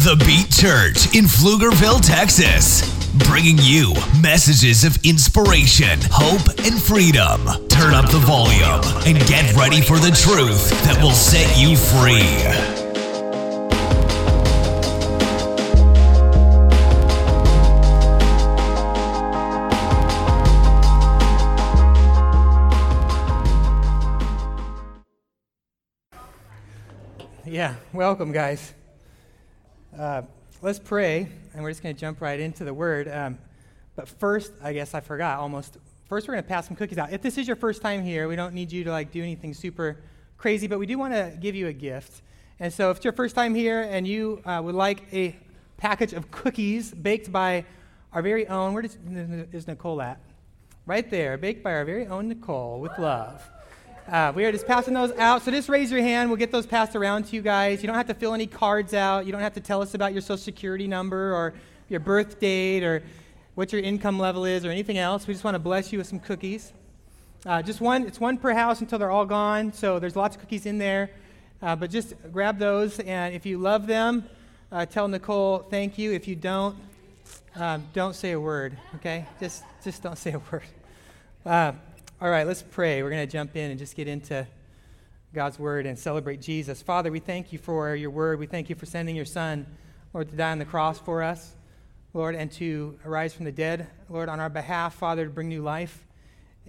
The Beat Church in Pflugerville, Texas. Bringing you messages of inspiration, hope, and freedom. Turn up the volume and get ready for the truth that will set you free. Yeah, welcome, guys. Uh, let's pray, and we're just going to jump right into the word. Um, but first, I guess I forgot almost. First, we're going to pass some cookies out. If this is your first time here, we don't need you to like do anything super crazy, but we do want to give you a gift. And so, if it's your first time here and you uh, would like a package of cookies baked by our very own, where is Nicole at? Right there, baked by our very own Nicole with love. Uh, we are just passing those out. So just raise your hand. We'll get those passed around to you guys. You don't have to fill any cards out. You don't have to tell us about your social security number or your birth date or what your income level is or anything else. We just want to bless you with some cookies. Uh, just one, it's one per house until they're all gone. So there's lots of cookies in there. Uh, but just grab those. And if you love them, uh, tell Nicole thank you. If you don't, um, don't say a word, okay? Just, just don't say a word. All right, let's pray. We're going to jump in and just get into God's word and celebrate Jesus. Father, we thank you for your word. We thank you for sending your son, Lord, to die on the cross for us, Lord, and to arise from the dead, Lord, on our behalf, Father, to bring new life.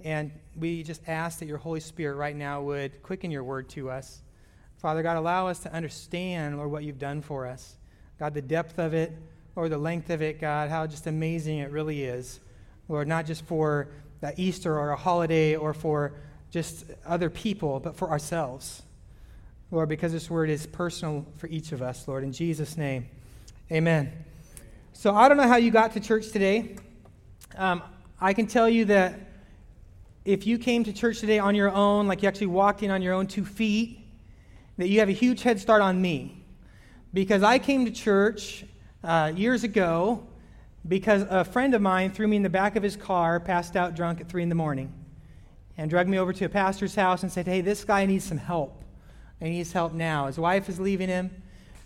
And we just ask that your Holy Spirit right now would quicken your word to us. Father God, allow us to understand, Lord, what you've done for us. God, the depth of it, or the length of it, God, how just amazing it really is. Lord, not just for that Easter or a holiday or for just other people, but for ourselves. Lord, because this word is personal for each of us, Lord. In Jesus' name, amen. So I don't know how you got to church today. Um, I can tell you that if you came to church today on your own, like you actually walked in on your own two feet, that you have a huge head start on me. Because I came to church uh, years ago because a friend of mine threw me in the back of his car, passed out drunk at 3 in the morning, and dragged me over to a pastor's house and said, Hey, this guy needs some help. He needs help now. His wife is leaving him.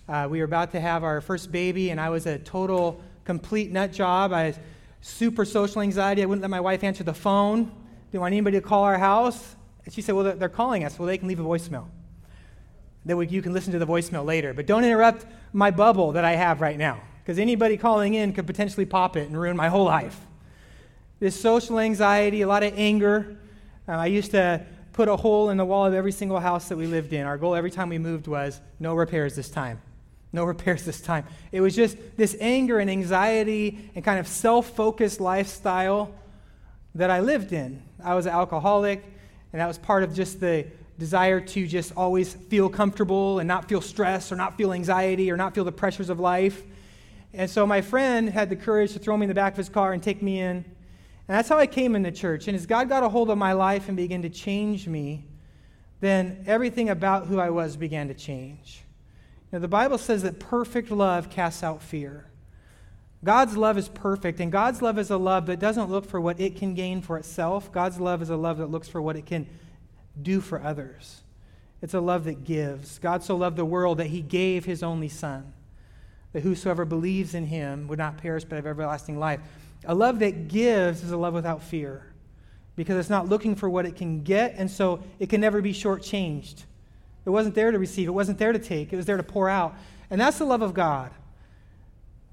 Uh, we were about to have our first baby, and I was a total, complete nut job. I had super social anxiety. I wouldn't let my wife answer the phone. Didn't want anybody to call our house. And she said, Well, they're calling us. Well, they can leave a voicemail. That you can listen to the voicemail later. But don't interrupt my bubble that I have right now because anybody calling in could potentially pop it and ruin my whole life. This social anxiety, a lot of anger. Uh, I used to put a hole in the wall of every single house that we lived in. Our goal every time we moved was no repairs this time. No repairs this time. It was just this anger and anxiety and kind of self focused lifestyle that I lived in. I was an alcoholic, and that was part of just the desire to just always feel comfortable and not feel stress or not feel anxiety or not feel the pressures of life. And so my friend had the courage to throw me in the back of his car and take me in. And that's how I came into church. And as God got a hold of my life and began to change me, then everything about who I was began to change. Know, the Bible says that perfect love casts out fear. God's love is perfect, and God's love is a love that doesn't look for what it can gain for itself. God's love is a love that looks for what it can do for others. It's a love that gives. God so loved the world that he gave his only Son that whosoever believes in him would not perish but have everlasting life. A love that gives is a love without fear because it's not looking for what it can get, and so it can never be shortchanged. It wasn't there to receive, it wasn't there to take, it was there to pour out. And that's the love of God.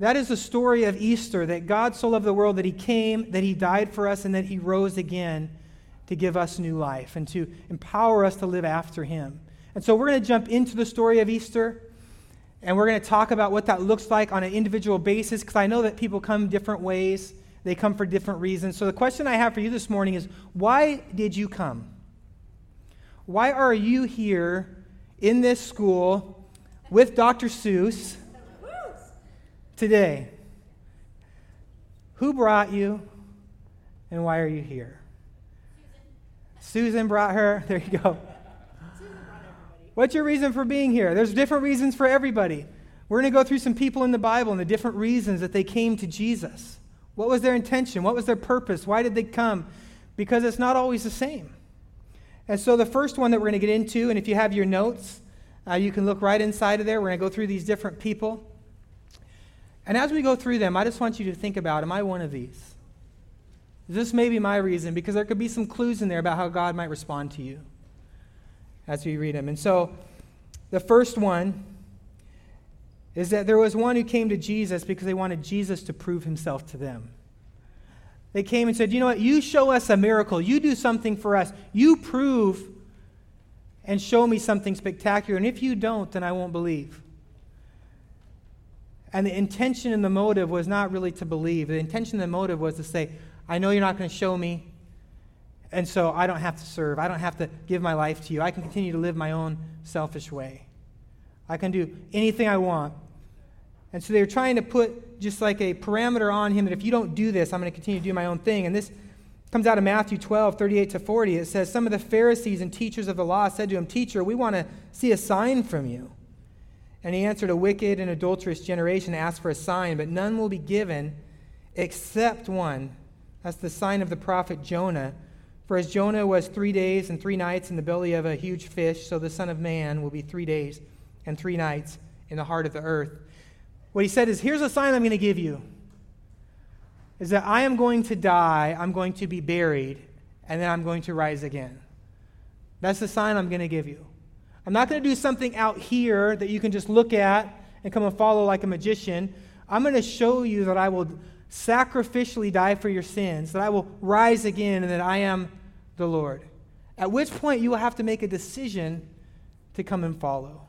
That is the story of Easter that God so loved the world that he came, that he died for us, and that he rose again to give us new life and to empower us to live after him. And so we're going to jump into the story of Easter. And we're going to talk about what that looks like on an individual basis because I know that people come different ways. They come for different reasons. So the question I have for you this morning is why did you come? Why are you here in this school with Dr. Seuss today? Who brought you and why are you here? Susan, brought her. There you go. What's your reason for being here? There's different reasons for everybody. We're going to go through some people in the Bible and the different reasons that they came to Jesus. What was their intention? What was their purpose? Why did they come? Because it's not always the same. And so, the first one that we're going to get into, and if you have your notes, uh, you can look right inside of there. We're going to go through these different people. And as we go through them, I just want you to think about am I one of these? This may be my reason because there could be some clues in there about how God might respond to you as we read them. And so the first one is that there was one who came to Jesus because they wanted Jesus to prove himself to them. They came and said, You know what? You show us a miracle. You do something for us. You prove and show me something spectacular. And if you don't, then I won't believe. And the intention and the motive was not really to believe. The intention and the motive was to say, I know you're not going to show me, and so I don't have to serve. I don't have to give my life to you. I can continue to live my own selfish way. I can do anything I want. And so they're trying to put just like a parameter on him that if you don't do this, I'm going to continue to do my own thing. And this comes out of Matthew 12, 38 to 40. It says, Some of the Pharisees and teachers of the law said to him, Teacher, we want to see a sign from you. And he answered, A wicked and adulterous generation asks for a sign, but none will be given except one. That's the sign of the prophet Jonah. For as Jonah was three days and three nights in the belly of a huge fish, so the Son of Man will be three days and three nights in the heart of the earth. What he said is, Here's a sign I'm going to give you is that I am going to die, I'm going to be buried, and then I'm going to rise again. That's the sign I'm going to give you. I'm not going to do something out here that you can just look at and come and follow like a magician. I'm going to show you that I will sacrificially die for your sins, that I will rise again, and that I am the Lord. At which point you will have to make a decision to come and follow.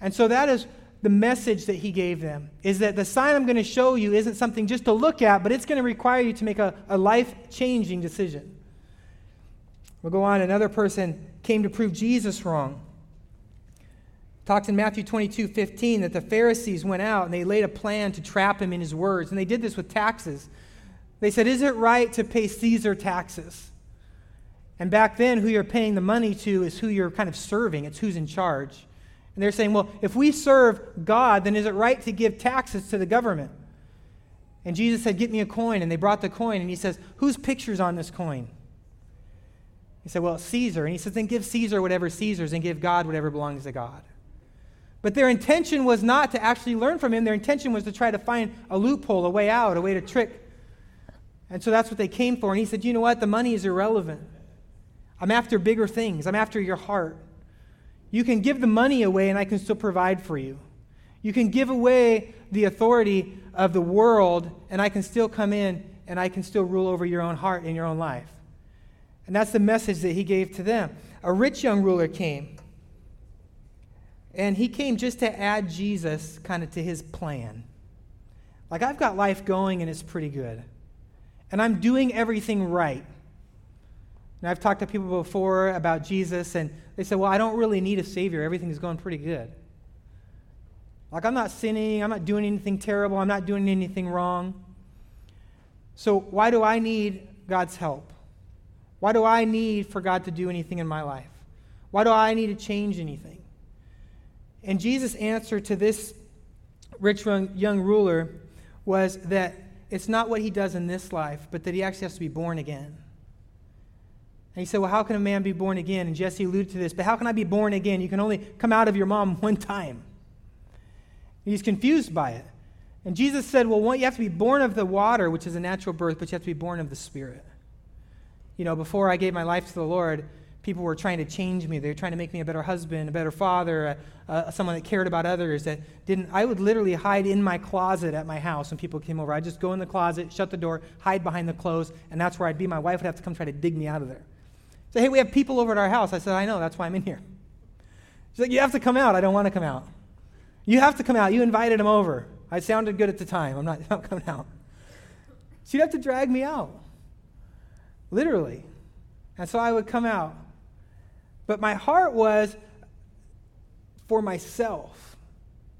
And so that is the message that he gave them is that the sign I'm going to show you isn't something just to look at, but it's going to require you to make a, a life changing decision. We'll go on. Another person came to prove Jesus wrong talks in Matthew 22 15 that the Pharisees went out and they laid a plan to trap him in his words. And they did this with taxes. They said, Is it right to pay Caesar taxes? And back then, who you're paying the money to is who you're kind of serving, it's who's in charge. And they're saying, Well, if we serve God, then is it right to give taxes to the government? And Jesus said, Get me a coin. And they brought the coin. And he says, Whose picture's on this coin? He said, Well, Caesar. And he says, Then give Caesar whatever Caesar's and give God whatever belongs to God. But their intention was not to actually learn from him. Their intention was to try to find a loophole, a way out, a way to trick. And so that's what they came for. And he said, You know what? The money is irrelevant. I'm after bigger things. I'm after your heart. You can give the money away, and I can still provide for you. You can give away the authority of the world, and I can still come in and I can still rule over your own heart and your own life. And that's the message that he gave to them. A rich young ruler came. And he came just to add Jesus kind of to his plan. Like, I've got life going and it's pretty good. And I'm doing everything right. And I've talked to people before about Jesus, and they said, Well, I don't really need a Savior. Everything's going pretty good. Like, I'm not sinning. I'm not doing anything terrible. I'm not doing anything wrong. So, why do I need God's help? Why do I need for God to do anything in my life? Why do I need to change anything? And Jesus' answer to this rich young ruler was that it's not what he does in this life, but that he actually has to be born again. And he said, Well, how can a man be born again? And Jesse alluded to this, but how can I be born again? You can only come out of your mom one time. He's confused by it. And Jesus said, Well, you have to be born of the water, which is a natural birth, but you have to be born of the Spirit. You know, before I gave my life to the Lord, people were trying to change me. They were trying to make me a better husband, a better father, uh, someone that cared about others. That didn't. I would literally hide in my closet at my house when people came over. I'd just go in the closet, shut the door, hide behind the clothes, and that's where I'd be. My wife would have to come try to dig me out of there. Say, hey, we have people over at our house. I said, I know. That's why I'm in here. She's like, you have to come out. I don't want to come out. You have to come out. You invited him over. I sounded good at the time. I'm not, I'm not coming out. She'd have to drag me out, literally. And so I would come out. But my heart was for myself.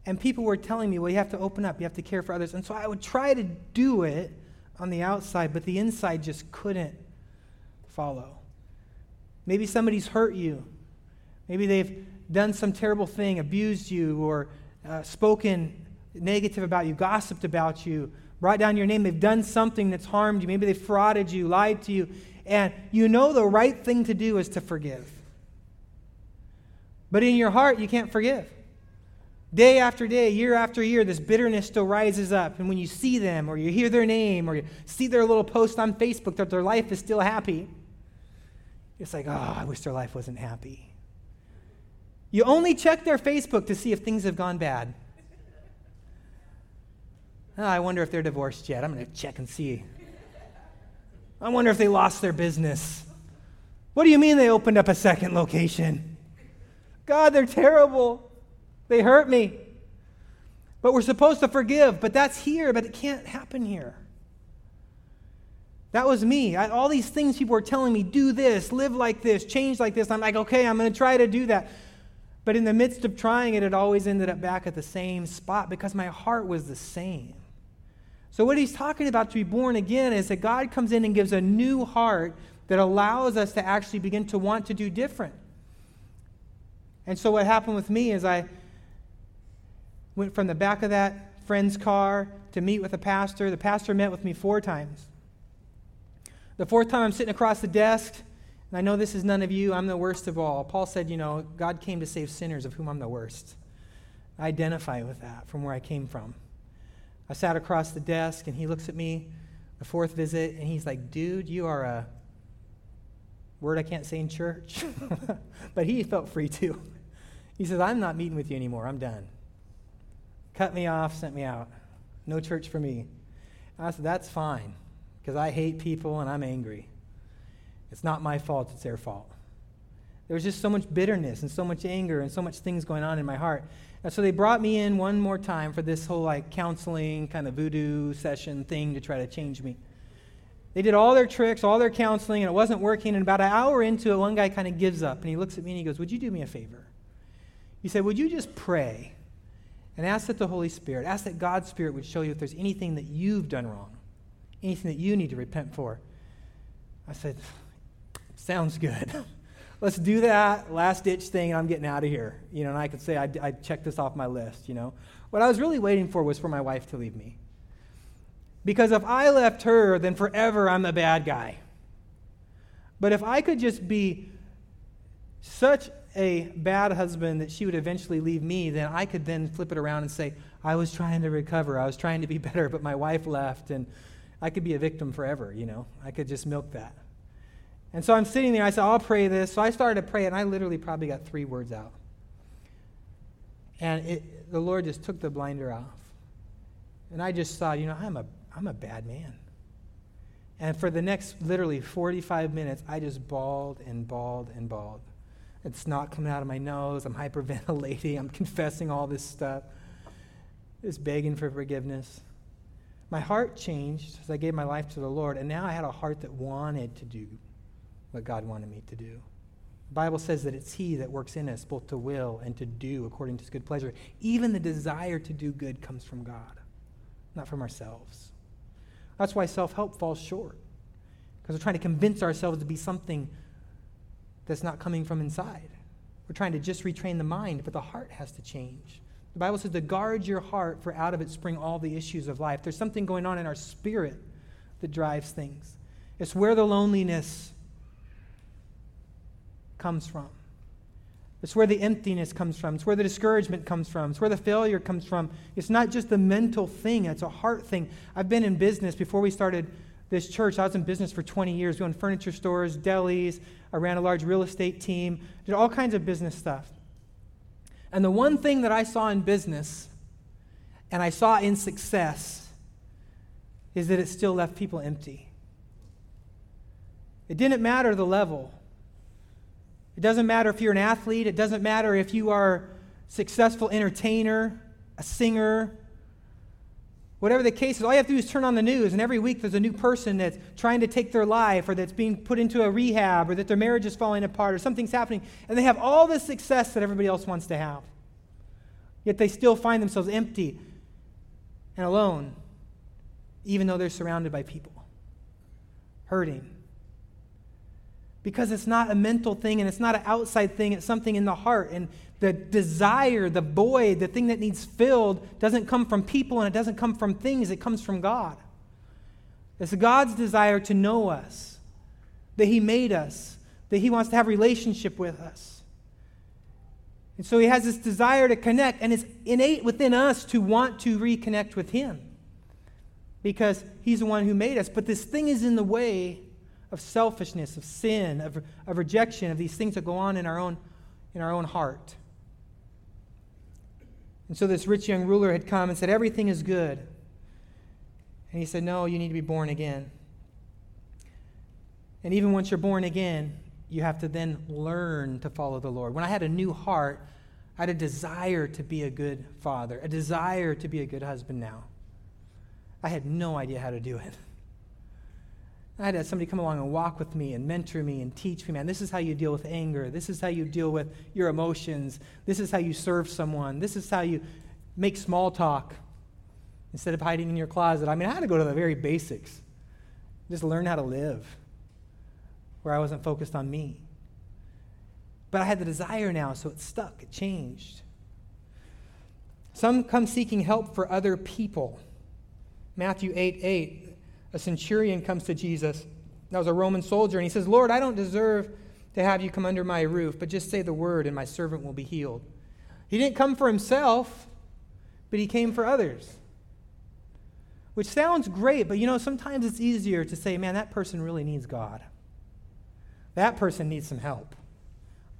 And people were telling me, well, you have to open up, you have to care for others. And so I would try to do it on the outside, but the inside just couldn't follow. Maybe somebody's hurt you. Maybe they've done some terrible thing, abused you, or uh, spoken negative about you, gossiped about you, brought down your name. They've done something that's harmed you. Maybe they frauded you, lied to you. And you know the right thing to do is to forgive. But in your heart, you can't forgive. Day after day, year after year, this bitterness still rises up. And when you see them, or you hear their name, or you see their little post on Facebook that their life is still happy, it's like, oh, I wish their life wasn't happy. You only check their Facebook to see if things have gone bad. Oh, I wonder if they're divorced yet. I'm going to check and see. I wonder if they lost their business. What do you mean they opened up a second location? God, they're terrible. They hurt me. But we're supposed to forgive, but that's here, but it can't happen here. That was me. I, all these things people were telling me do this, live like this, change like this. I'm like, okay, I'm going to try to do that. But in the midst of trying it, it always ended up back at the same spot because my heart was the same. So, what he's talking about to be born again is that God comes in and gives a new heart that allows us to actually begin to want to do different. And so, what happened with me is I went from the back of that friend's car to meet with a pastor. The pastor met with me four times. The fourth time, I'm sitting across the desk, and I know this is none of you. I'm the worst of all. Paul said, You know, God came to save sinners, of whom I'm the worst. I identify with that from where I came from. I sat across the desk, and he looks at me the fourth visit, and he's like, Dude, you are a word I can't say in church. but he felt free to. He says, I'm not meeting with you anymore. I'm done. Cut me off, sent me out. No church for me. I said, That's fine, because I hate people and I'm angry. It's not my fault, it's their fault. There was just so much bitterness and so much anger and so much things going on in my heart. And so they brought me in one more time for this whole like counseling kind of voodoo session thing to try to change me. They did all their tricks, all their counseling, and it wasn't working. And about an hour into it, one guy kind of gives up and he looks at me and he goes, Would you do me a favor? He said, Would you just pray and ask that the Holy Spirit, ask that God's Spirit would show you if there's anything that you've done wrong, anything that you need to repent for? I said, Sounds good. Let's do that last ditch thing, and I'm getting out of here. You know, and I could say I, I checked this off my list, you know. What I was really waiting for was for my wife to leave me. Because if I left her, then forever I'm the bad guy. But if I could just be such a bad husband that she would eventually leave me, then I could then flip it around and say, I was trying to recover, I was trying to be better, but my wife left, and I could be a victim forever, you know. I could just milk that. And so I'm sitting there, I said, I'll pray this. So I started to pray, and I literally probably got three words out. And it, the Lord just took the blinder off. And I just saw, you know, I'm a I'm a bad man. And for the next literally 45 minutes, I just bawled and bawled and bawled. It's not coming out of my nose. I'm hyperventilating. I'm confessing all this stuff. Just begging for forgiveness. My heart changed as I gave my life to the Lord, and now I had a heart that wanted to do what God wanted me to do. The Bible says that it's He that works in us both to will and to do according to His good pleasure. Even the desire to do good comes from God, not from ourselves. That's why self help falls short. Because we're trying to convince ourselves to be something that's not coming from inside. We're trying to just retrain the mind, but the heart has to change. The Bible says to guard your heart, for out of it spring all the issues of life. There's something going on in our spirit that drives things. It's where the loneliness comes from. It's where the emptiness comes from. It's where the discouragement comes from. It's where the failure comes from. It's not just a mental thing, it's a heart thing. I've been in business before we started this church. I was in business for 20 years, doing furniture stores, delis. I ran a large real estate team, did all kinds of business stuff. And the one thing that I saw in business and I saw in success is that it still left people empty. It didn't matter the level. It doesn't matter if you're an athlete, it doesn't matter if you are successful entertainer, a singer, whatever the case is. All you have to do is turn on the news, and every week there's a new person that's trying to take their life, or that's being put into a rehab, or that their marriage is falling apart, or something's happening, and they have all the success that everybody else wants to have. Yet they still find themselves empty and alone, even though they're surrounded by people, hurting because it's not a mental thing and it's not an outside thing, it's something in the heart. And the desire, the void, the thing that needs filled doesn't come from people and it doesn't come from things, it comes from God. It's God's desire to know us, that He made us, that He wants to have relationship with us. And so he has this desire to connect, and it's innate within us to want to reconnect with him because he's the one who made us. But this thing is in the way of selfishness, of sin, of, of rejection, of these things that go on in our own, in our own heart. And so this rich young ruler had come and said, Everything is good. And he said, No, you need to be born again. And even once you're born again, you have to then learn to follow the Lord. When I had a new heart, I had a desire to be a good father, a desire to be a good husband now. I had no idea how to do it. I had somebody come along and walk with me and mentor me and teach me, man, this is how you deal with anger. This is how you deal with your emotions. This is how you serve someone. This is how you make small talk instead of hiding in your closet. I mean, I had to go to the very basics, just learn how to live where I wasn't focused on me. But I had the desire now, so it stuck, it changed. Some come seeking help for other people. Matthew 8 8, a centurion comes to Jesus. That was a Roman soldier, and he says, Lord, I don't deserve to have you come under my roof, but just say the word, and my servant will be healed. He didn't come for himself, but he came for others. Which sounds great, but you know, sometimes it's easier to say, man, that person really needs God. That person needs some help.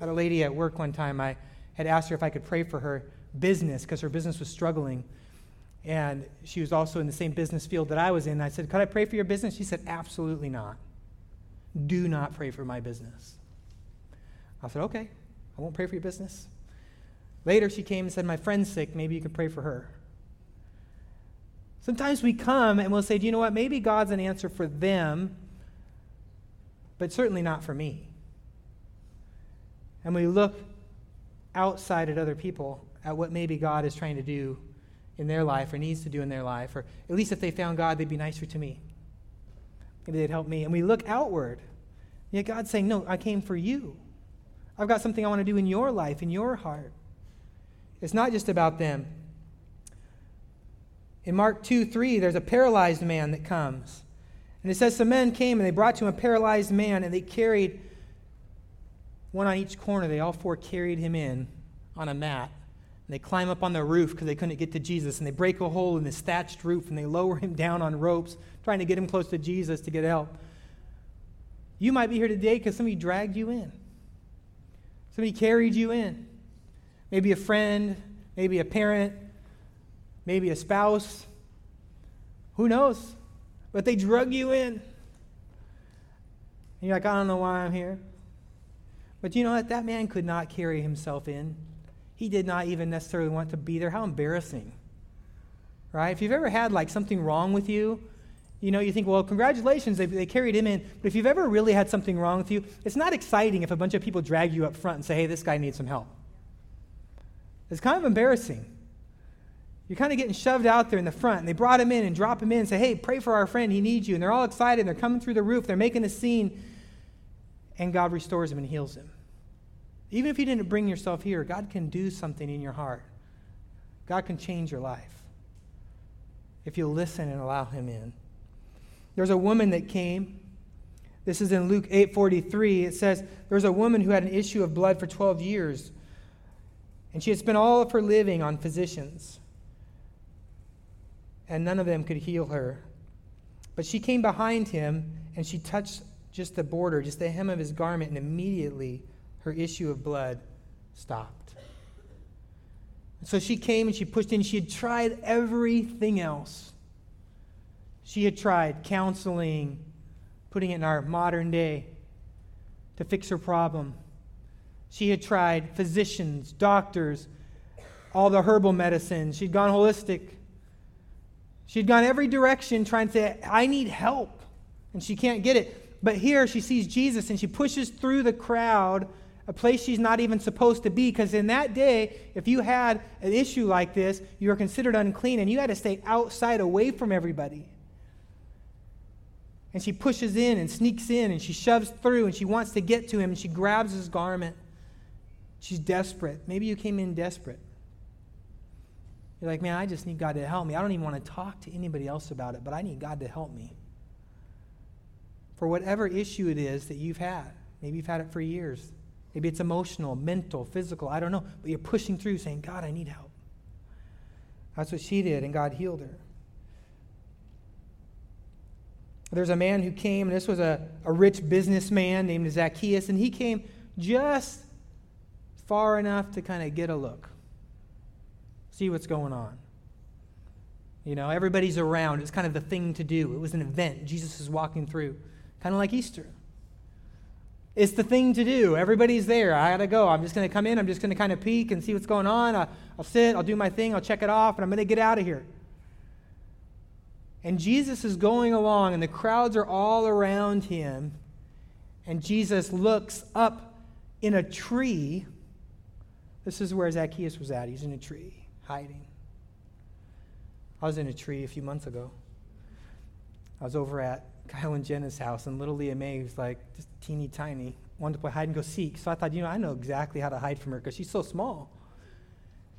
I had a lady at work one time, I had asked her if I could pray for her business because her business was struggling. And she was also in the same business field that I was in. I said, Could I pray for your business? She said, Absolutely not. Do not pray for my business. I said, Okay, I won't pray for your business. Later, she came and said, My friend's sick. Maybe you could pray for her. Sometimes we come and we'll say, Do you know what? Maybe God's an answer for them, but certainly not for me and we look outside at other people at what maybe God is trying to do in their life or needs to do in their life, or at least if they found God, they'd be nicer to me. Maybe they'd help me. And we look outward. Yet God's saying, No, I came for you. I've got something I want to do in your life, in your heart. It's not just about them. In Mark 2 3, there's a paralyzed man that comes. And it says, Some men came and they brought to him a paralyzed man, and they carried one on each corner. They all four carried him in on a mat. And they climb up on the roof because they couldn't get to Jesus. And they break a hole in the thatched roof and they lower him down on ropes, trying to get him close to Jesus to get help. You might be here today because somebody dragged you in, somebody carried you in. Maybe a friend, maybe a parent, maybe a spouse. Who knows? But they drug you in. And you're like, I don't know why I'm here. But you know what? That man could not carry himself in. He did not even necessarily want to be there. How embarrassing. Right? If you've ever had like something wrong with you, you know, you think, well, congratulations, they, they carried him in. But if you've ever really had something wrong with you, it's not exciting if a bunch of people drag you up front and say, hey, this guy needs some help. It's kind of embarrassing. You're kind of getting shoved out there in the front, and they brought him in and drop him in and say, hey, pray for our friend, he needs you. And they're all excited, and they're coming through the roof, they're making a scene and God restores him and heals him. Even if you didn't bring yourself here, God can do something in your heart. God can change your life if you listen and allow him in. There's a woman that came. This is in Luke 8:43. It says there was a woman who had an issue of blood for 12 years. And she had spent all of her living on physicians. And none of them could heal her. But she came behind him and she touched just the border, just the hem of his garment, and immediately her issue of blood stopped. So she came and she pushed in. She had tried everything else. She had tried counseling, putting it in our modern day, to fix her problem. She had tried physicians, doctors, all the herbal medicines. She'd gone holistic. She'd gone every direction trying to say, I need help. And she can't get it. But here she sees Jesus and she pushes through the crowd, a place she's not even supposed to be, because in that day, if you had an issue like this, you were considered unclean and you had to stay outside away from everybody. And she pushes in and sneaks in and she shoves through and she wants to get to him and she grabs his garment. She's desperate. Maybe you came in desperate. You're like, man, I just need God to help me. I don't even want to talk to anybody else about it, but I need God to help me for whatever issue it is that you've had. Maybe you've had it for years. Maybe it's emotional, mental, physical, I don't know. But you're pushing through saying, God, I need help. That's what she did, and God healed her. There's a man who came, and this was a, a rich businessman named Zacchaeus, and he came just far enough to kind of get a look, see what's going on. You know, everybody's around. It's kind of the thing to do. It was an event. Jesus is walking through, kind of like Easter. It's the thing to do. Everybody's there. I got to go. I'm just to come in. I'm just to kind of peek and see what's going on. I, will sit. I'll do my thing. I'll check it off, and I'm to get out of here. And Jesus is going along, and the crowds are all around him. And Jesus looks up in a tree. This is where Zacchaeus was at. He's in a tree, hiding. I was in a tree a few months ago. I was over at Kyle and Jenna's house, and little Leah May was like just teeny tiny, wanted to play hide and go seek. So I thought, you know, I know exactly how to hide from her because she's so small.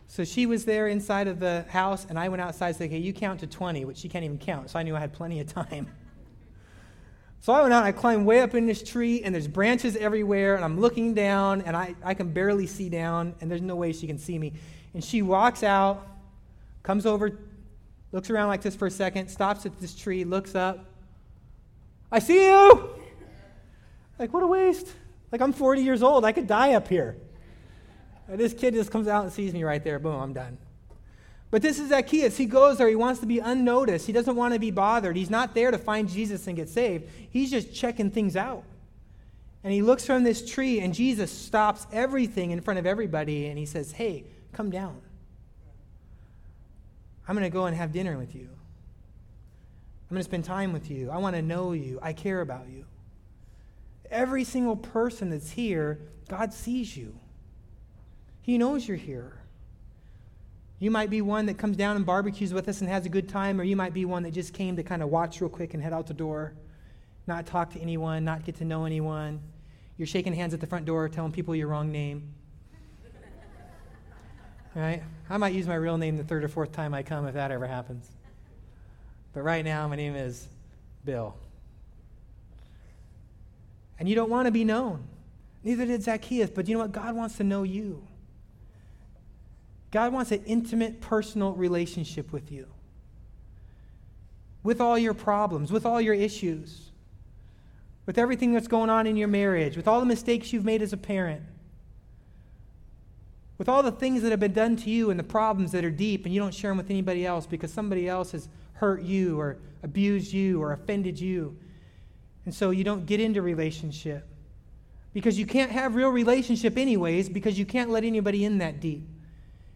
So she was there inside of the house, and I went outside and said, okay, you count to 20, which she can't even count. So I knew I had plenty of time. So I went out and I climbed way up in this tree, and there's branches everywhere, and I'm looking down, and I, I can barely see down, and there's no way she can see me. And she walks out, comes over, looks around like this for a second, stops at this tree, looks up. I see you! Like, what a waste. Like, I'm 40 years old. I could die up here. And this kid just comes out and sees me right there. Boom, I'm done. But this is Zacchaeus. He goes there. He wants to be unnoticed. He doesn't want to be bothered. He's not there to find Jesus and get saved. He's just checking things out. And he looks from this tree, and Jesus stops everything in front of everybody, and he says, Hey, come down. I'm going to go and have dinner with you. I'm going to spend time with you. I want to know you. I care about you. Every single person that's here, God sees you. He knows you're here. You might be one that comes down and barbecues with us and has a good time, or you might be one that just came to kind of watch real quick and head out the door, not talk to anyone, not get to know anyone. You're shaking hands at the front door, telling people your wrong name. right? I might use my real name the third or fourth time I come if that ever happens. But right now, my name is Bill. And you don't want to be known. Neither did Zacchaeus, but you know what? God wants to know you. God wants an intimate, personal relationship with you. With all your problems, with all your issues, with everything that's going on in your marriage, with all the mistakes you've made as a parent, with all the things that have been done to you and the problems that are deep and you don't share them with anybody else because somebody else has hurt you or abused you or offended you. And so you don't get into relationship because you can't have real relationship anyways because you can't let anybody in that deep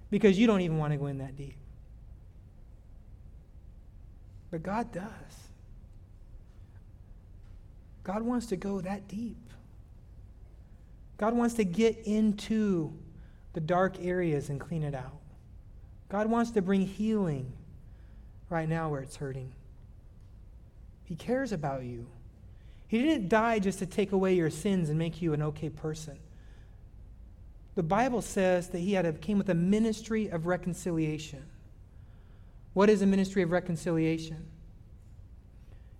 because you don't even want to go in that deep. But God does. God wants to go that deep. God wants to get into the dark areas and clean it out. God wants to bring healing right now where it's hurting. He cares about you. He didn't die just to take away your sins and make you an okay person. The Bible says that he had a, came with a ministry of reconciliation. What is a ministry of reconciliation?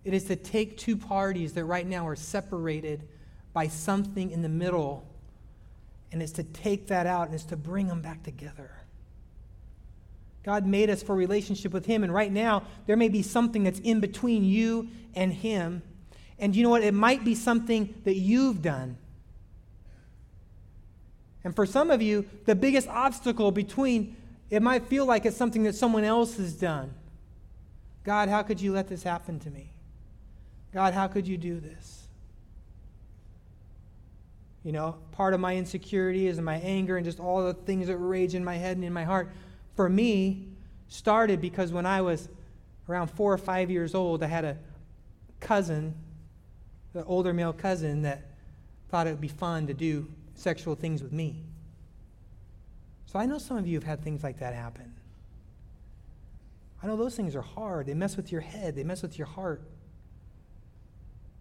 It is to take two parties that right now are separated by something in the middle, and it's to take that out and it's to bring them back together. God made us for relationship with Him, and right now there may be something that's in between you and Him. And you know what? It might be something that you've done and for some of you, the biggest obstacle between it might feel like it's something that someone else has done. God, how could you let this happen to me? God, how could you do this? You know, part of my insecurity is my anger and just all the things that rage in my head and in my heart. For me, started because when I was around four or five years old, I had a cousin, the older male cousin, that thought it would be fun to do sexual things with me. So I know some of you have had things like that happen. I know those things are hard. They mess with your head, they mess with your heart.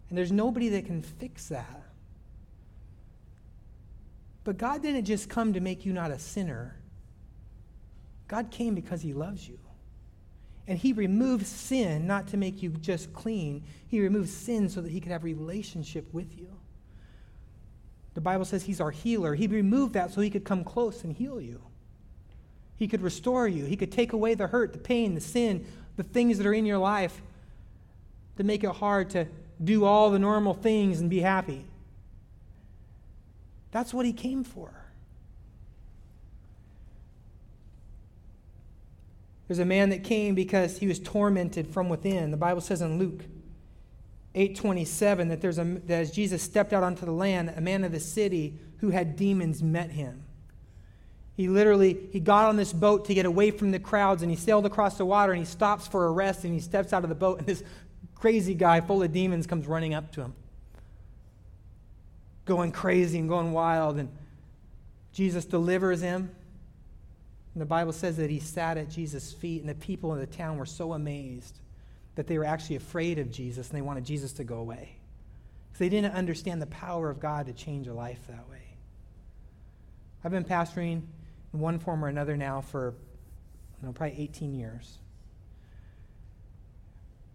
And there's nobody that can fix that. But God didn't just come to make you not a sinner. God came because he loves you. And he removed sin not to make you just clean. He removed sin so that he could have relationship with you. The Bible says he's our healer. He removed that so he could come close and heal you. He could restore you. He could take away the hurt, the pain, the sin, the things that are in your life to make it hard to do all the normal things and be happy. That's what he came for. There's a man that came because he was tormented from within. The Bible says in Luke 8:27 that there's a that as Jesus stepped out onto the land, a man of the city who had demons met him. He literally he got on this boat to get away from the crowds and he sailed across the water and he stops for a rest and he steps out of the boat and this crazy guy full of demons comes running up to him. Going crazy and going wild and Jesus delivers him and the Bible says that he sat at Jesus' feet, and the people in the town were so amazed that they were actually afraid of Jesus and they wanted Jesus to go away. Because they didn't understand the power of God to change a life that way. I've been pastoring in one form or another now for you know, probably 18 years.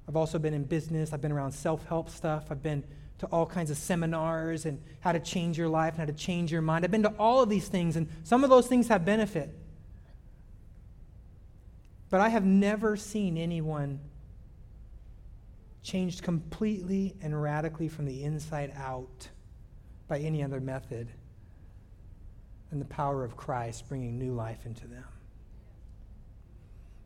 I've also been in business. I've been around self help stuff. I've been to all kinds of seminars and how to change your life and how to change your mind. I've been to all of these things, and some of those things have benefit. But I have never seen anyone changed completely and radically from the inside out by any other method than the power of Christ bringing new life into them.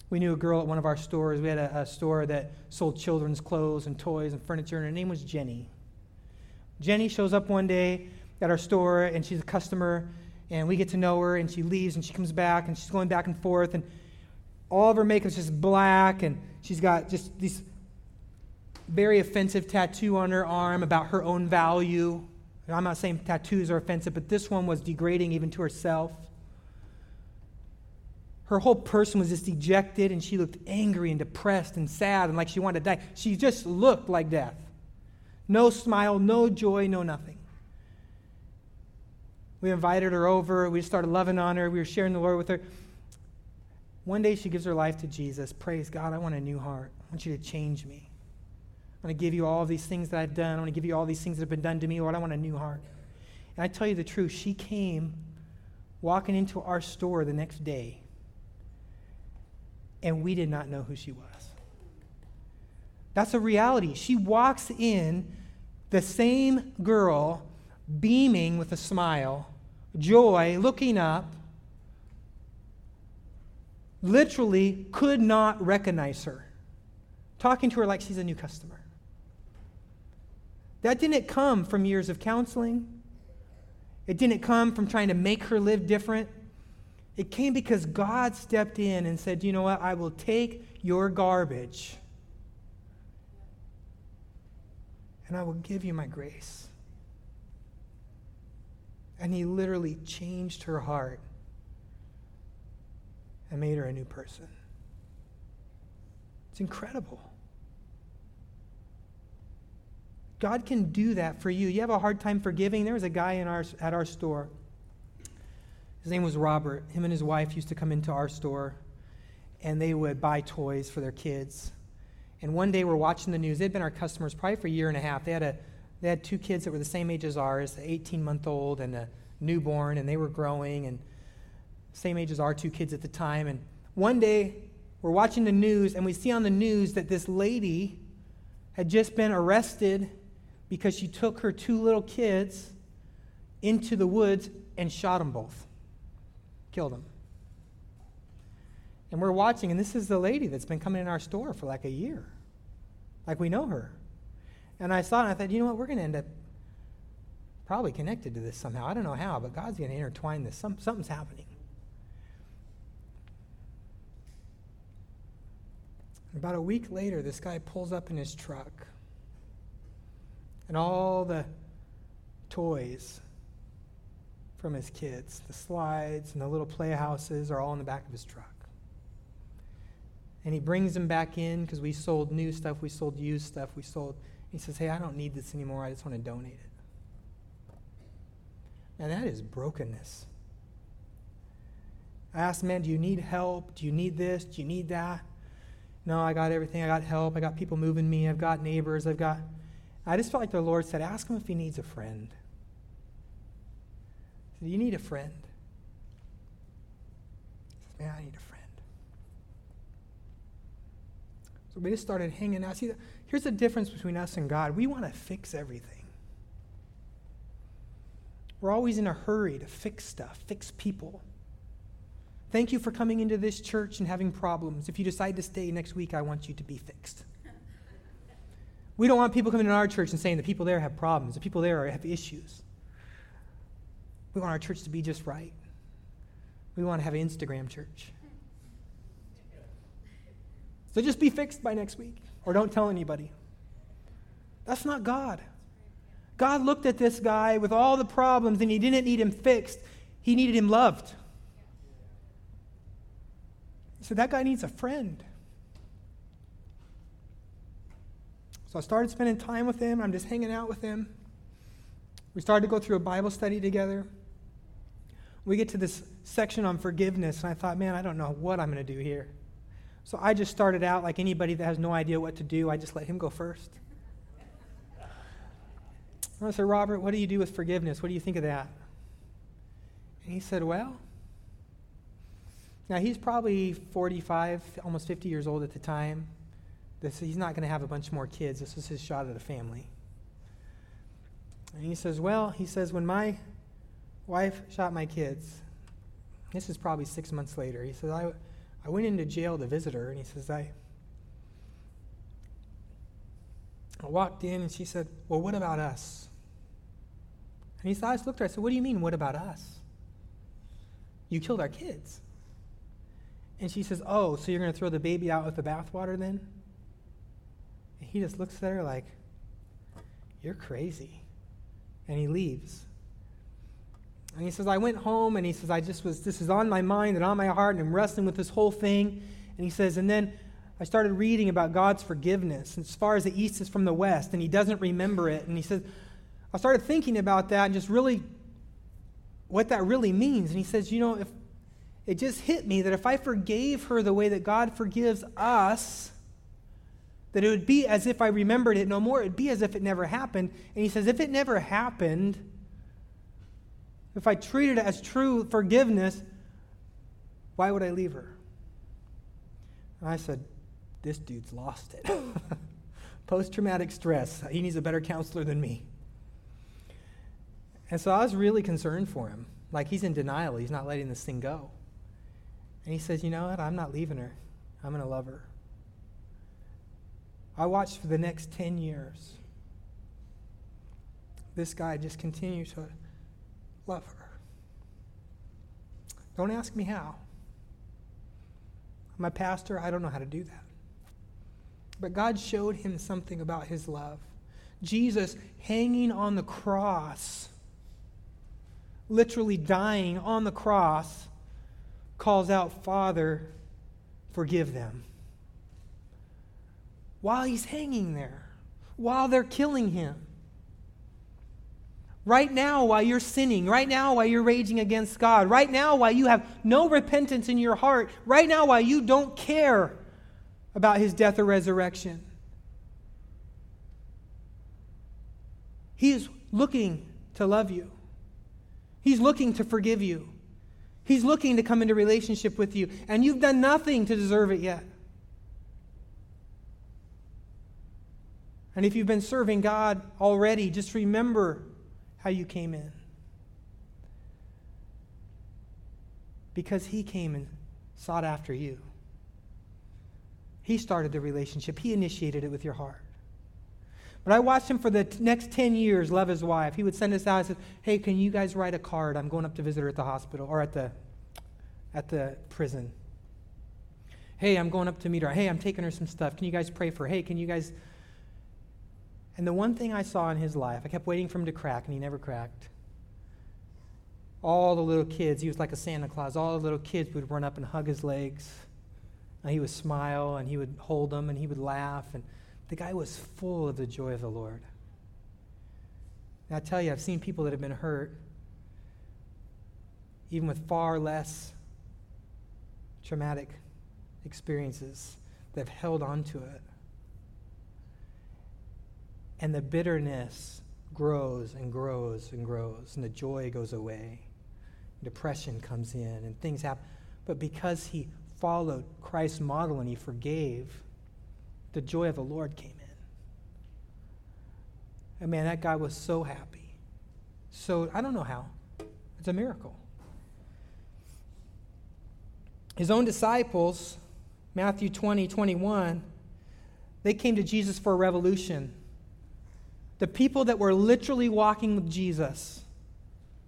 We knew a girl at one of our stores. We had a, a, store that sold children's clothes and toys and furniture, and her name was Jenny. Jenny shows up one day at our store, and she's a customer, and we get to know her, and she leaves, and she comes back, and she's going back and forth, and all of her makeup's just black, and she's got just these very offensive tattoo on her arm about her own value. And I'm not saying tattoos are offensive, but this one was degrading even to herself. Her whole person was just dejected, and she looked angry and depressed and sad and like she wanted to die. She just looked like death. No smile, no joy, no nothing. We invited her over. We started loving on her. We were sharing the Lord with her. One day she gives her life to Jesus. Praise God, I want a new heart. I want you to change me. I want to give you all these things that I've done. I want to give you all these things that have been done to me. Lord, I want a new heart. And I tell you the truth, she came walking into our store the next day, and we did not know who she was. That's a reality. She walks in, the same girl, beaming with a smile, joy, looking up, literally could not recognize her, talking to her like she's a new customer. That didn't come from years of counseling. It didn't come from trying to make her live different. It came because God stepped in and said, You know what? I will take your garbage and I will give you my grace. And He literally changed her heart and made her a new person. It's incredible. God can do that for you. You have a hard time forgiving. There was a guy in our, at our store. His name was Robert. Him and his wife used to come into our store and they would buy toys for their kids. And one day we're watching the news. They'd been our customers probably for a year and a half. They had, a, they had two kids that were the same age as ours, an 18 month old and a newborn, and they were growing. And same age as our two kids at the time. And one day, we're watching the news, and we see on the news that this lady had just been arrested because she took her two little kids into the woods and shot them both, killed them. And we're watching, and this is the lady that's been coming in our store for like a year. Like we know her. And I saw it and I thought, you know what, we're going to end up probably connected to this somehow. I don't know how, but God's going to intertwine this. Some, something's happening. About a week later, this guy pulls up in his truck, and all the toys from his kids, the slides and the little playhouses, are all in the back of his truck. And he brings them back in because we sold new stuff, we sold used stuff, we sold. He says, Hey, I don't need this anymore. I just want to donate it. And that is brokenness. I asked, man, do you need help? Do you need this? Do you need that? No, I got everything. I got help. I got people moving me. I've got neighbors. I've got. I just felt like the Lord said, ask him if he needs a friend. Do you need a friend? He says, Man, I need a friend. So we just started hanging out. See, here's the difference between us and God. We want to fix everything. We're always in a hurry to fix stuff, fix people. Thank you for coming into this church and having problems. If you decide to stay next week, I want you to be fixed. We don't want people coming to our church and saying the people there have problems, the people there have issues. We want our church to be just right. We want to have an Instagram church. So just be fixed by next week or don't tell anybody. That's not God. God looked at this guy with all the problems and he didn't need him fixed, he needed him loved. So that guy needs a friend. So I started spending time with him. I'm just hanging out with him. We started to go through a Bible study together. We get to this section on forgiveness, and I thought, man, I don't know what I'm going to do here. So I just started out like anybody that has no idea what to do, I just let him go first. I said, Robert, what do you do with forgiveness? What do you think of that? And he said, well, now he's probably 45, almost 50 years old at the time. This, he's not going to have a bunch more kids. This was his shot at a family. And he says, well, he says, when my wife shot my kids, this is probably six months later, he says, I, I went into jail to visit her, and he says, I, I walked in, and she said, Well, what about us? And he said, I just looked at her. I said, What do you mean, what about us? You killed our kids. And she says, Oh, so you're going to throw the baby out with the bathwater then? And he just looks at her like, You're crazy. And he leaves. And he says, I went home and he says, I just was, this is on my mind and on my heart and I'm wrestling with this whole thing. And he says, and then I started reading about God's forgiveness as far as the east is from the west, and he doesn't remember it. And he says, I started thinking about that and just really what that really means. And he says, you know, if it just hit me that if I forgave her the way that God forgives us, that it would be as if I remembered it no more. It would be as if it never happened. And he says, if it never happened, if I treated it as true forgiveness, why would I leave her? And I said, This dude's lost it. Post traumatic stress. He needs a better counselor than me. And so I was really concerned for him. Like he's in denial, he's not letting this thing go. And he says, You know what? I'm not leaving her. I'm going to love her. I watched for the next 10 years. This guy just continued to love her. Don't ask me how. I'm a pastor, I don't know how to do that. But God showed him something about his love. Jesus hanging on the cross, literally dying on the cross, calls out, Father, forgive them. While he's hanging there, while they're killing him. Right now, while you're sinning, right now, while you're raging against God, right now, while you have no repentance in your heart, right now, while you don't care about his death or resurrection, he is looking to love you. He's looking to forgive you. He's looking to come into relationship with you, and you've done nothing to deserve it yet. And if you've been serving God already, just remember how you came in. Because he came and sought after you. He started the relationship, he initiated it with your heart. But I watched him for the t- next 10 years love his wife. He would send us out and say, Hey, can you guys write a card? I'm going up to visit her at the hospital or at the, at the prison. Hey, I'm going up to meet her. Hey, I'm taking her some stuff. Can you guys pray for her? Hey, can you guys and the one thing I saw in his life, I kept waiting for him to crack, and he never cracked. All the little kids, he was like a Santa Claus, all the little kids would run up and hug his legs. And he would smile, and he would hold them, and he would laugh. And the guy was full of the joy of the Lord. And I tell you, I've seen people that have been hurt, even with far less traumatic experiences, that have held on to it and the bitterness grows and grows and grows, and the joy goes away. depression comes in and things happen. But because he followed Christ's model and he forgave, the joy of the Lord came in. And man, that guy was so happy. So I don't know how. It's a miracle. His own disciples, Matthew 20, 21, they came to Jesus for a revolution. The people that were literally walking with Jesus,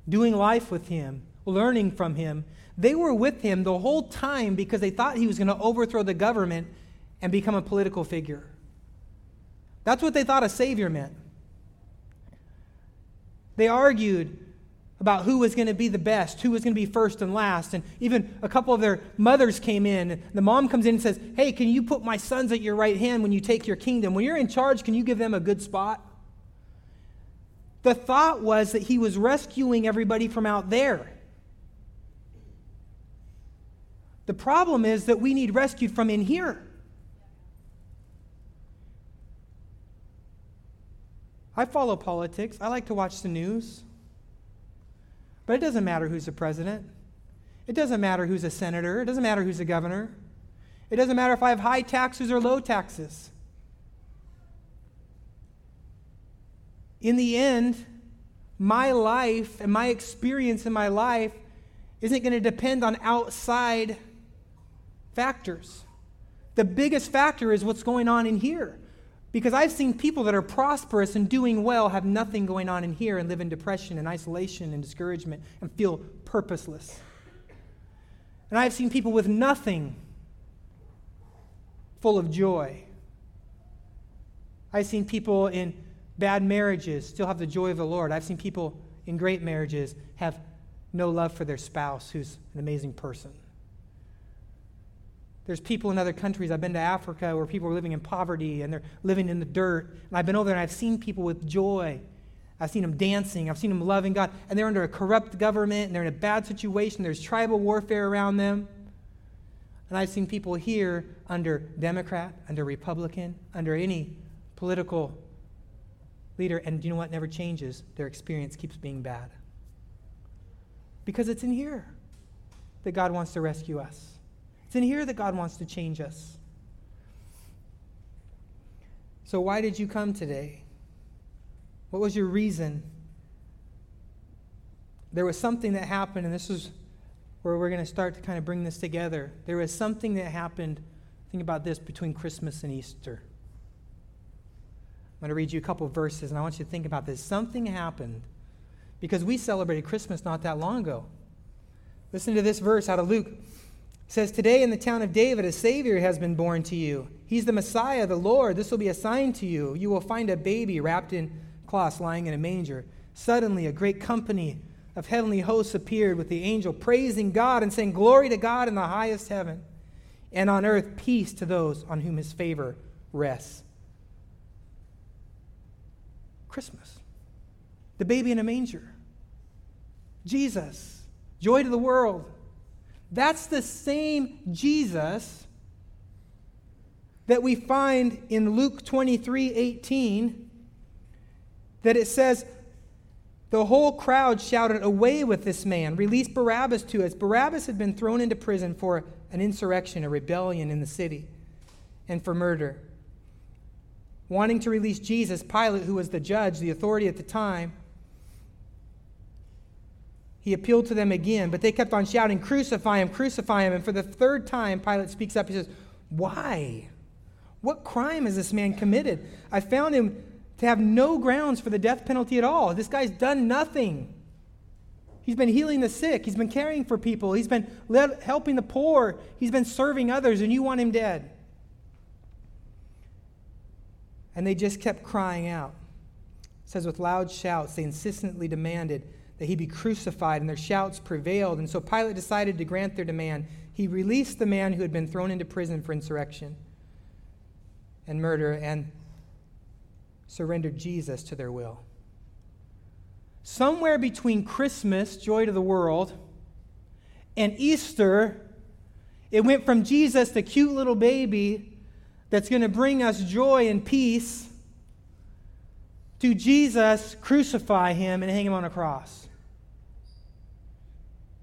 doing life with him, learning from him, they were with him the whole time because they thought he was going to overthrow the government and become a political figure. That's what they thought a savior meant. They argued about who was going to be the best, who was going to be first and last. And even a couple of their mothers came in. The mom comes in and says, Hey, can you put my sons at your right hand when you take your kingdom? When you're in charge, can you give them a good spot? The thought was that he was rescuing everybody from out there. The problem is that we need rescued from in here. I follow politics. I like to watch the news. But it doesn't matter who's the president. It doesn't matter who's a senator. It doesn't matter who's a governor. It doesn't matter if I have high taxes or low taxes. In the end, my life and my experience in my life isn't going to depend on outside factors. The biggest factor is what's going on in here. Because I've seen people that are prosperous and doing well have nothing going on in here and live in depression and isolation and discouragement and feel purposeless. And I've seen people with nothing full of joy. I've seen people in bad marriages still have the joy of the Lord. I've seen people in great marriages have no love for their spouse who's an amazing person. There's people in other countries. I've been to Africa where people are living in poverty and they're living in the dirt. And I've been over there and I've seen people with joy. I've seen them dancing. I've seen them loving God. And they're under a corrupt government and they're in a bad situation. There's tribal warfare around them. And I've seen people here under Democrat, under Republican, under any political leader. And you know what? never changes. Their experience keeps being bad. Because it's in here that God wants to rescue us. It's in here that God wants to change us. So, why did you come today? What was your reason? There was something that happened, and this is where we're going to start to kind of bring this together. There was something that happened, think about this, between Christmas and Easter. I'm going to read you a couple verses, and I want you to think about this. Something happened because we celebrated Christmas not that long ago. Listen to this verse out of Luke says, Today in the town of David, a Savior has been born to you. He's the Messiah, the Lord. This will be a sign to you. You will find a baby wrapped in cloths lying in a manger. Suddenly, a great company of heavenly hosts appeared with the angel, praising God and saying, Glory to God in the highest heaven, and on earth peace to those on whom his favor rests. Christmas. The baby in a manger. Jesus. Joy to the world. That's the same Jesus that we find in Luke 23 18, that it says, the whole crowd shouted, Away with this man! Release Barabbas to us. Barabbas had been thrown into prison for an insurrection, a rebellion in the city, and for murder. Wanting to release Jesus, Pilate, who was the judge, the authority at the time, he appealed to them again, but they kept on shouting, Crucify him, crucify him. And for the third time, Pilate speaks up. He says, Why? What crime has this man committed? I found him to have no grounds for the death penalty at all. This guy's done nothing. He's been healing the sick, he's been caring for people, he's been helping the poor, he's been serving others, and you want him dead. And they just kept crying out. It says, with loud shouts, they insistently demanded that he be crucified, and their shouts prevailed. And so Pilate decided to grant their demand. He released the man who had been thrown into prison for insurrection and murder and surrendered Jesus to their will. Somewhere between Christmas, joy to the world, and Easter, it went from Jesus, the cute little baby that's going to bring us joy and peace, to Jesus, crucify him and hang him on a cross.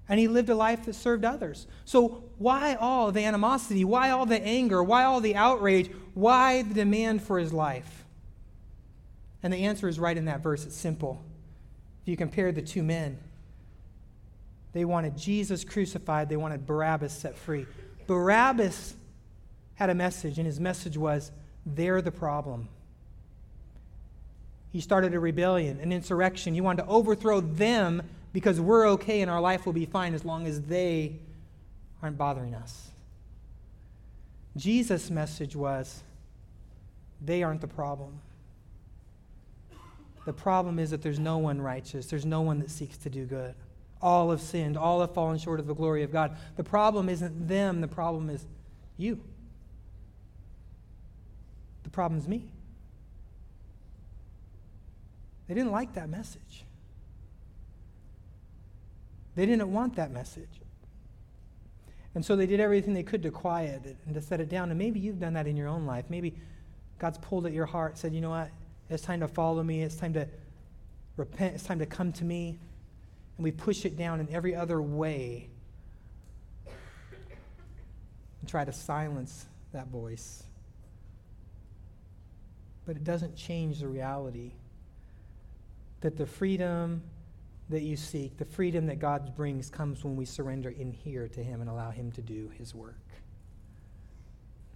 and he lived a life that served others. So, why all the animosity? Why all the anger? Why all the outrage? Why the demand for his life? And the answer is right in that verse. It's simple. If you compare the two men, they wanted Jesus crucified, they wanted Barabbas set free. Barabbas had a message, and his message was they're the problem. He started a rebellion, an insurrection. He wanted to overthrow them because we're okay and our life will be fine as long as they aren't bothering us. Jesus' message was they aren't the problem. The problem is that there's no one righteous, there's no one that seeks to do good. All have sinned, all have fallen short of the glory of God. The problem isn't them, the problem is you. The problem is me. They didn't like that message. They didn't want that message. And so they did everything they could to quiet it and to set it down. And maybe you've done that in your own life. Maybe God's pulled at your heart, said, you know what? It's time to follow me. It's time to repent. It's time to come to me. And we push it down in every other way and try to silence that voice. But it doesn't change the reality that the freedom that you seek, the freedom that God brings, comes when we surrender in here to Him and allow Him to do His work.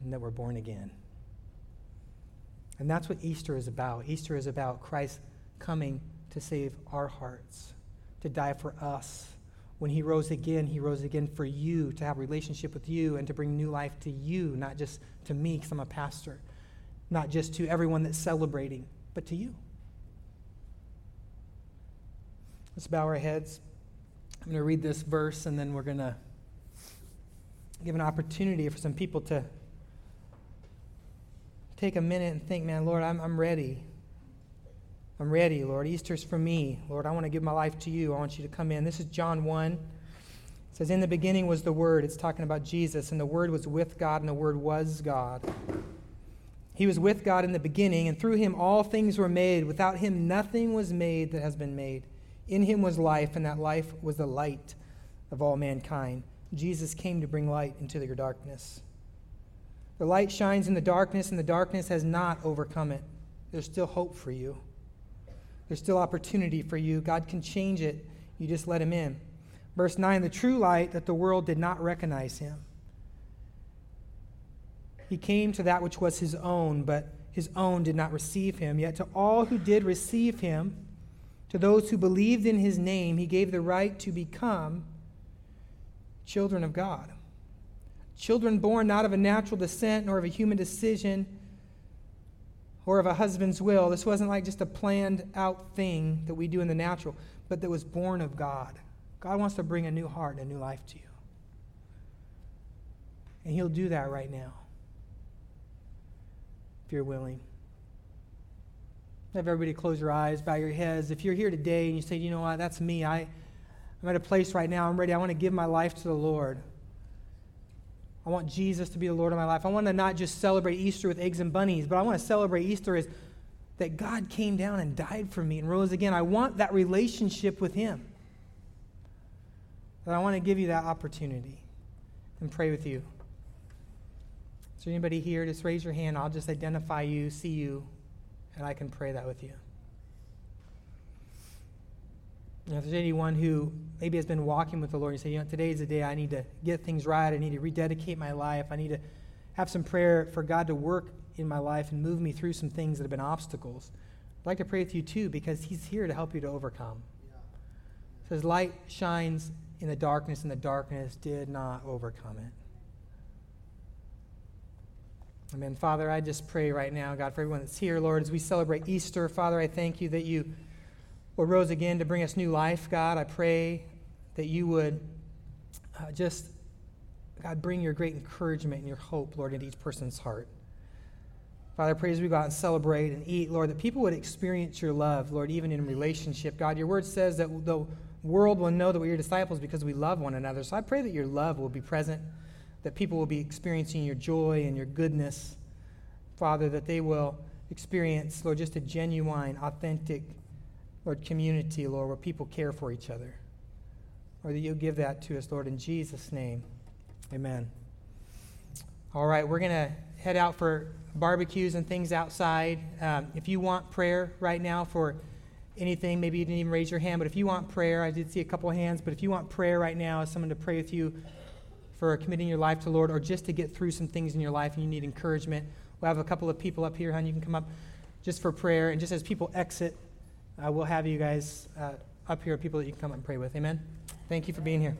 And that we're born again. And that's what Easter is about. Easter is about Christ coming to save our hearts, to die for us. When he rose again, he rose again for you, to have a relationship with you and to bring new life to you, not just to me because I'm a pastor, not just to everyone that's celebrating, but to you. Let's bow our heads. I'm going to read this verse and then we're going to give an opportunity for some people to take a minute and think, man, Lord, I'm, I'm ready. I'm ready, Lord. Easter's for me. Lord, I want to give my life to you. I want you to come in. This is John 1. It says, In the beginning was the Word. It's talking about Jesus, and the Word was with God, and the Word was God. He was with God in the beginning, and through him all things were made. Without him, nothing was made that has been made. In him was life, and that life was the light of all mankind. Jesus came to bring light into your darkness. The light shines in the darkness, and the darkness has not overcome it. There's still hope for you. There's still opportunity for you. God can change it. You just let him in. Verse 9 the true light that the world did not recognize him. He came to that which was his own, but his own did not receive him. Yet to all who did receive him, to those who believed in his name, he gave the right to become children of God. Children born not of a natural descent nor of a human decision or of a husband's will. This wasn't like just a planned out thing that we do in the natural, but that was born of God. God wants to bring a new heart and a new life to you. And He'll do that right now, if you're willing. Have everybody close your eyes, bow your heads. If you're here today and you say, you know what, that's me. I, I'm at a place right now, I'm ready. I want to give my life to the Lord. I want Jesus to be the Lord of my life. I want to not just celebrate Easter with eggs and bunnies, but I want to celebrate Easter as that God came down and died for me and rose again. I want that relationship with Him. And I want to give you that opportunity and pray with you. Is there anybody here? Just raise your hand. I'll just identify you, see you, and I can pray that with you. if there's anyone who maybe has been walking with the Lord, you say, you know, today is the day I need to get things right. I need to rededicate my life. I need to have some prayer for God to work in my life and move me through some things that have been obstacles. I'd like to pray with you too because He's here to help you to overcome. It says, light shines in the darkness, and the darkness did not overcome it. Amen. Father, I just pray right now, God, for everyone that's here, Lord, as we celebrate Easter, Father, I thank you that you rose again to bring us new life, God. I pray that you would uh, just, God, bring your great encouragement and your hope, Lord, into each person's heart. Father, I pray as we go out and celebrate and eat, Lord, that people would experience your love, Lord, even in relationship. God, your word says that the world will know that we're your disciples because we love one another. So I pray that your love will be present, that people will be experiencing your joy and your goodness. Father, that they will experience, Lord, just a genuine, authentic Lord, community, Lord, where people care for each other. or that you'll give that to us, Lord, in Jesus' name. Amen. All right, we're going to head out for barbecues and things outside. Um, if you want prayer right now for anything, maybe you didn't even raise your hand, but if you want prayer, I did see a couple of hands, but if you want prayer right now, as someone to pray with you for committing your life to Lord or just to get through some things in your life and you need encouragement, we'll have a couple of people up here, hon. You can come up just for prayer. And just as people exit, uh, we'll have you guys uh, up here, people that you can come up and pray with. Amen. Thank you for being here.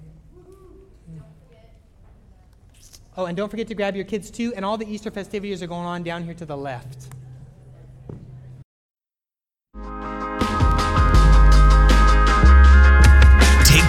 Oh, and don't forget to grab your kids too. And all the Easter festivities are going on down here to the left.